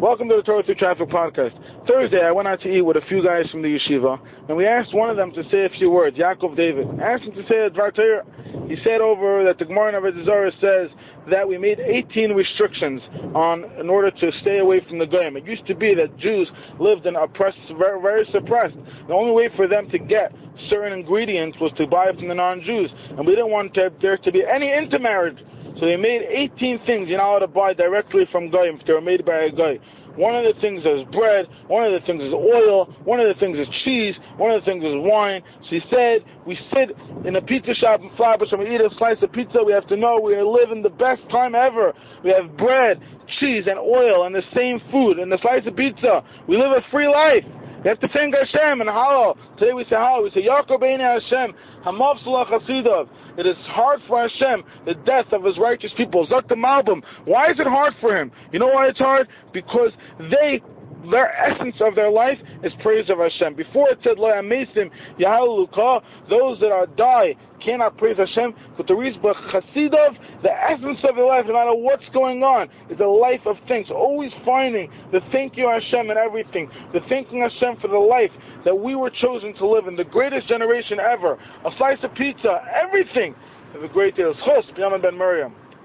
Welcome to the Torah Through Traffic podcast. Thursday, I went out to eat with a few guys from the yeshiva, and we asked one of them to say a few words, Yaakov David. I asked him to say a Dvar. He said over that the Gemara in Avodah says that we made 18 restrictions on in order to stay away from the Goyim. It used to be that Jews lived in oppressed, very, very suppressed. The only way for them to get certain ingredients was to buy from the non-Jews, and we didn't want to, there to be any intermarriage so they made 18 things not allowed to buy directly from Goyim if they were made by a guy. One of the things is bread, one of the things is oil, one of the things is cheese, one of the things is wine. She said, we sit in a pizza shop in Flatbush and we eat a slice of pizza, we have to know we are living the best time ever. We have bread, cheese, and oil and the same food and the slice of pizza. We live a free life. We have to thank Hashem and Hallel. Today we say Hallel. We say Yaakov Hashem, Hamav Chasidov. It is hard for Hashem, the death of his righteous people. Zakta Malbim. Why is it hard for him? You know why it's hard? Because they their essence of their life is praise of Hashem. Before it said, Lo Yamesim Yahaluka, those that are die cannot praise Hashem, but the reason, but Chasidov, the essence of their life, no matter what's going on, is a life of thanks. Always finding the thank you Hashem and everything, the thanking Hashem for the life that we were chosen to live in, the greatest generation ever, a slice of pizza, everything. Have a great day. Chos, Ben Miriam.